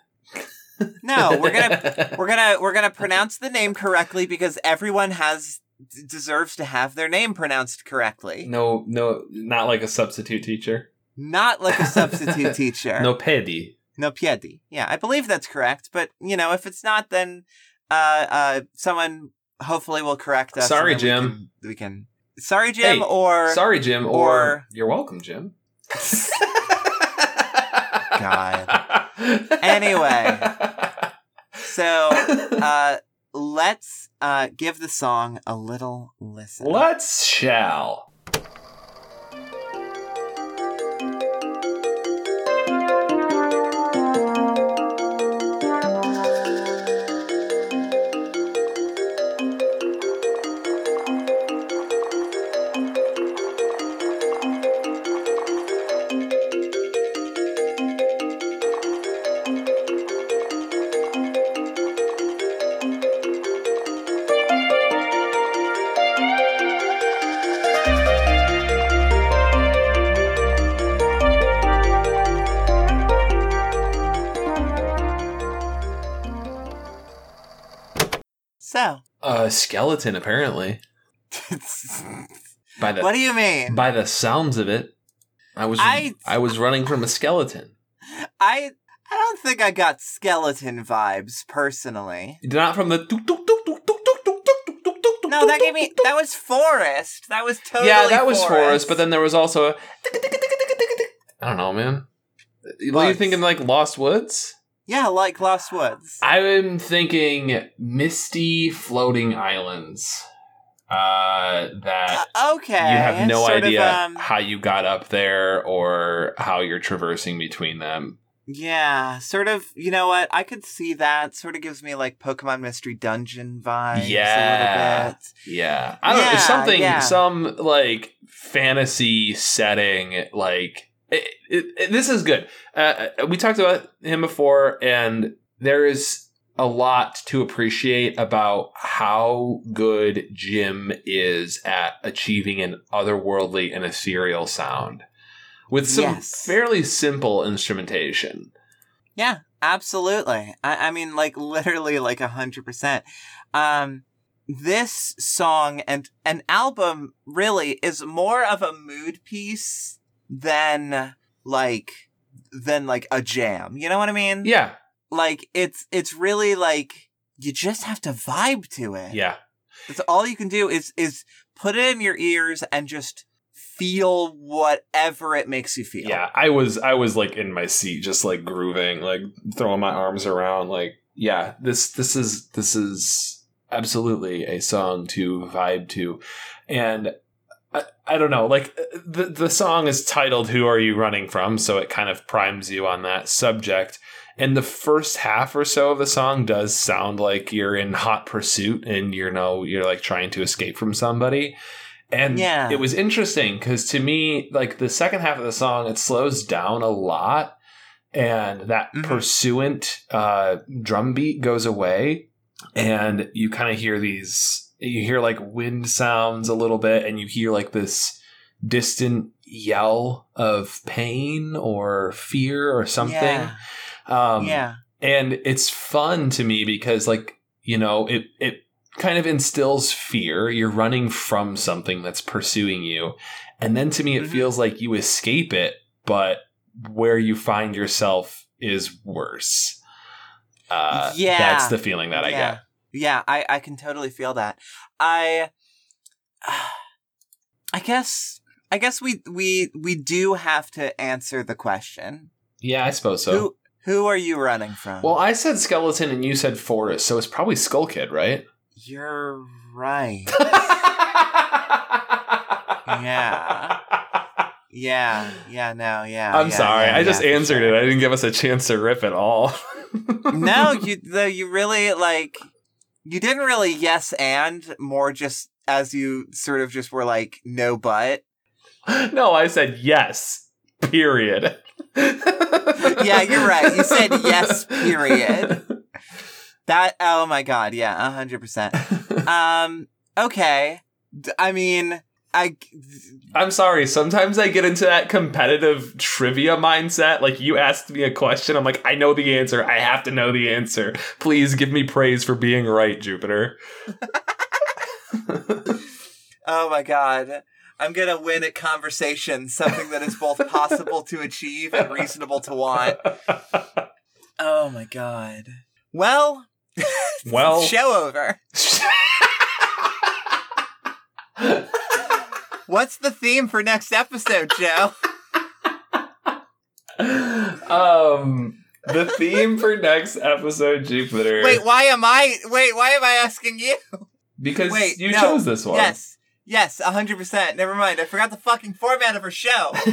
No, we're gonna we're gonna we're gonna pronounce the name correctly because everyone has d- deserves to have their name pronounced correctly. No, no, not like a substitute teacher. Not like a substitute teacher. No pedi. No piedi. Yeah, I believe that's correct. But you know, if it's not, then uh, uh, someone hopefully will correct us. Sorry, Jim. We can, we can. Sorry, Jim. Hey, or Sorry, Jim. Or, or- you're welcome, Jim. God. Anyway. so uh, let's uh, give the song a little listen. Let's shall. skeleton, apparently. by the What do you mean? By the sounds of it, I was I, I was running from a skeleton. I I don't think I got skeleton vibes personally. Not from the no, that gave me that was Forest. That was totally yeah, that was Forest. But then there was also a I don't know, man. Were you thinking like Lost Woods? Yeah, like Lost Woods. I'm thinking misty floating islands. Uh, that Uh, okay, you have no sort of, idea um, how you got up there or how you're traversing between them. Yeah, sort of. You know what? I could see that. Sort of gives me like Pokemon Mystery Dungeon vibes. Yeah. a little bit. Yeah, I don't know. Yeah, Something, yeah. some like fantasy setting. Like it, it, this is good. Uh, we talked about him before, and there is a lot to appreciate about how good Jim is at achieving an otherworldly and ethereal sound with some Yes. fairly simple instrumentation. Yeah, absolutely. I, I mean, like literally, like a hundred percent. Um, this song and an album really is more of a mood piece than like than like a jam. You know what I mean? Yeah, Like it's it's really like you just have to vibe to it. yeah. That's all you can do is is put it in your ears and just feel whatever it makes you feel. Yeah, I was I was like in my seat, just like grooving, like throwing my arms around. Like, yeah, this this is this is absolutely a song to vibe to, and I, don't know, like the the song is titled "Who Are You Running From," so it kind of primes you on that subject. And the first half or so of the song does sound like you're in hot pursuit and you know you're like trying to escape from somebody. And Yeah. it was interesting because to me, like the second half of the song, it slows down a lot, and that Mhm. pursuant uh, drum beat goes away. and you kind of hear these you hear like wind sounds a little bit and you hear like this distant yell of pain or fear or something Yeah. um yeah. and it's fun to me because like you know it it kind of instills fear you're running from something that's pursuing you and then to me it Mhm. feels like you escape it but where you find yourself is worse uh Yeah. that's the feeling that i yeah. get Yeah, I, I can totally feel that. I I guess I guess we we we do have to answer the question. yeah i suppose so Who who are you running from? well i said skeleton and you said forest so it's probably skull kid right you're right. Yeah. Yeah, yeah, no, yeah. i'm yeah, sorry yeah, i just yeah, for answered sure. it i didn't give us a chance to rip at all no, you though you really like you didn't really yes and more just as you sort of just were like no but. no, I said yes. Period. Yeah, you're right. You said yes, period. That oh my god, yeah, a hundred percent. Um, okay. i mean, I I'm sorry. Sometimes I get into that competitive trivia mindset. Like you asked me a question, I'm like, I know the answer. I have to know the answer. Please give me praise for being right, Jupiter. oh my god. I'm gonna win at conversation, something that is both possible to achieve and reasonable to want. Oh my god. Well, well, show over. What's the theme for next episode, Joe? um, the theme for next episode, Jupiter. Wait, why am I? Wait, why am I asking you? because wait, you no. chose this one. Yes, yes, hundred percent. Never mind. I forgot the fucking format of our show.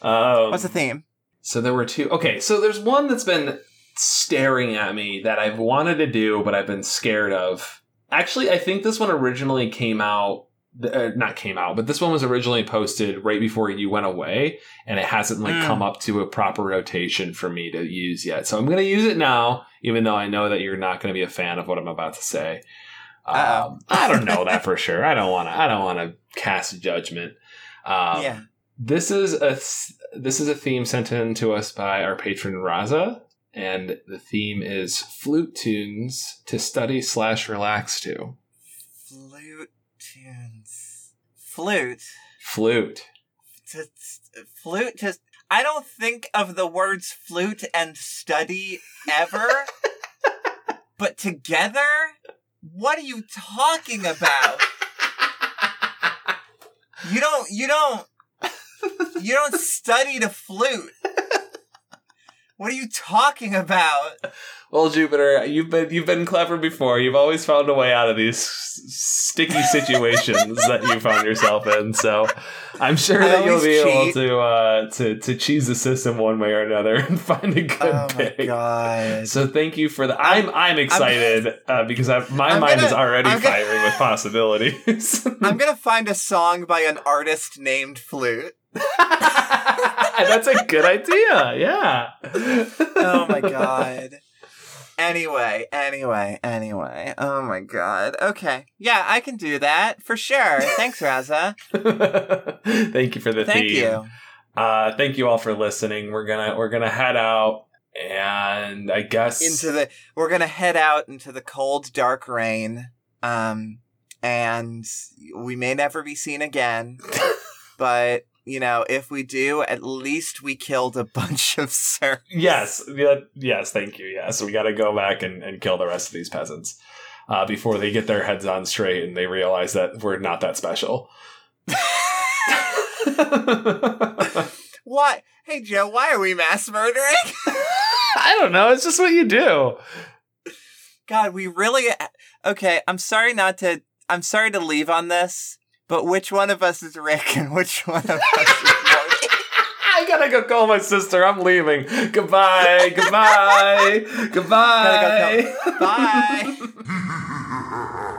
um, What's the theme? So there were two. Okay, so there's one that's been staring at me that I've wanted to do, but I've been scared of. Actually, I think this one originally came out. Uh, not came out, but this one was originally posted right before you went away, and it hasn't like Mm. come up to a proper rotation for me to use yet. So I'm going to use it now, even though I know that you're not going to be a fan of what I'm about to say. Um, I don't know that for sure. I don't want to. I don't want to cast judgment. Um, yeah. this is a this is a theme sent in to us by our patron Raza, and the theme is flute tunes to study slash relax to. Flute. Flute. Flute. To, flute. To. I don't think of the words flute and study ever. but together, what are you talking about? You don't. You don't. You don't study the flute. What are you talking about? Well, Jupiter, you've been you've been clever before. You've always found a way out of these s- sticky situations that you found yourself in. So, I'm sure I that you'll be able to uh, to to cheese the system one way or another and find a good Oh my pick. god. So thank you for the. I'm I'm excited uh, because I, my I'm mind is gonna- already I'm gonna- firing with possibilities. I'm gonna find a song by an artist named Flute. That's a good idea. Yeah. Oh my god. Anyway, anyway, anyway. Oh my god. Okay. Yeah, I can do that for sure. Thanks, Raza. thank you for the Thank theme. you. Uh, thank you all for listening. We're gonna we're gonna head out, and I guess Into the we're gonna head out into the cold, dark rain. Um and we may never be seen again. but you know, if we do, at least we killed a bunch of sir. Yes, yeah, yes, thank you. Yes, we got to go back and, and kill the rest of these peasants uh, before they get their heads on straight and they realize that we're not that special. Why? Hey Joe, why are we mass murdering? I don't know. It's just what you do. God, we really Okay, I'm sorry not to I'm sorry to leave on this, but which one of us is Rick and which one of us is Morty? I gotta go call my sister. I'm leaving. Goodbye. Goodbye. Goodbye. Bye.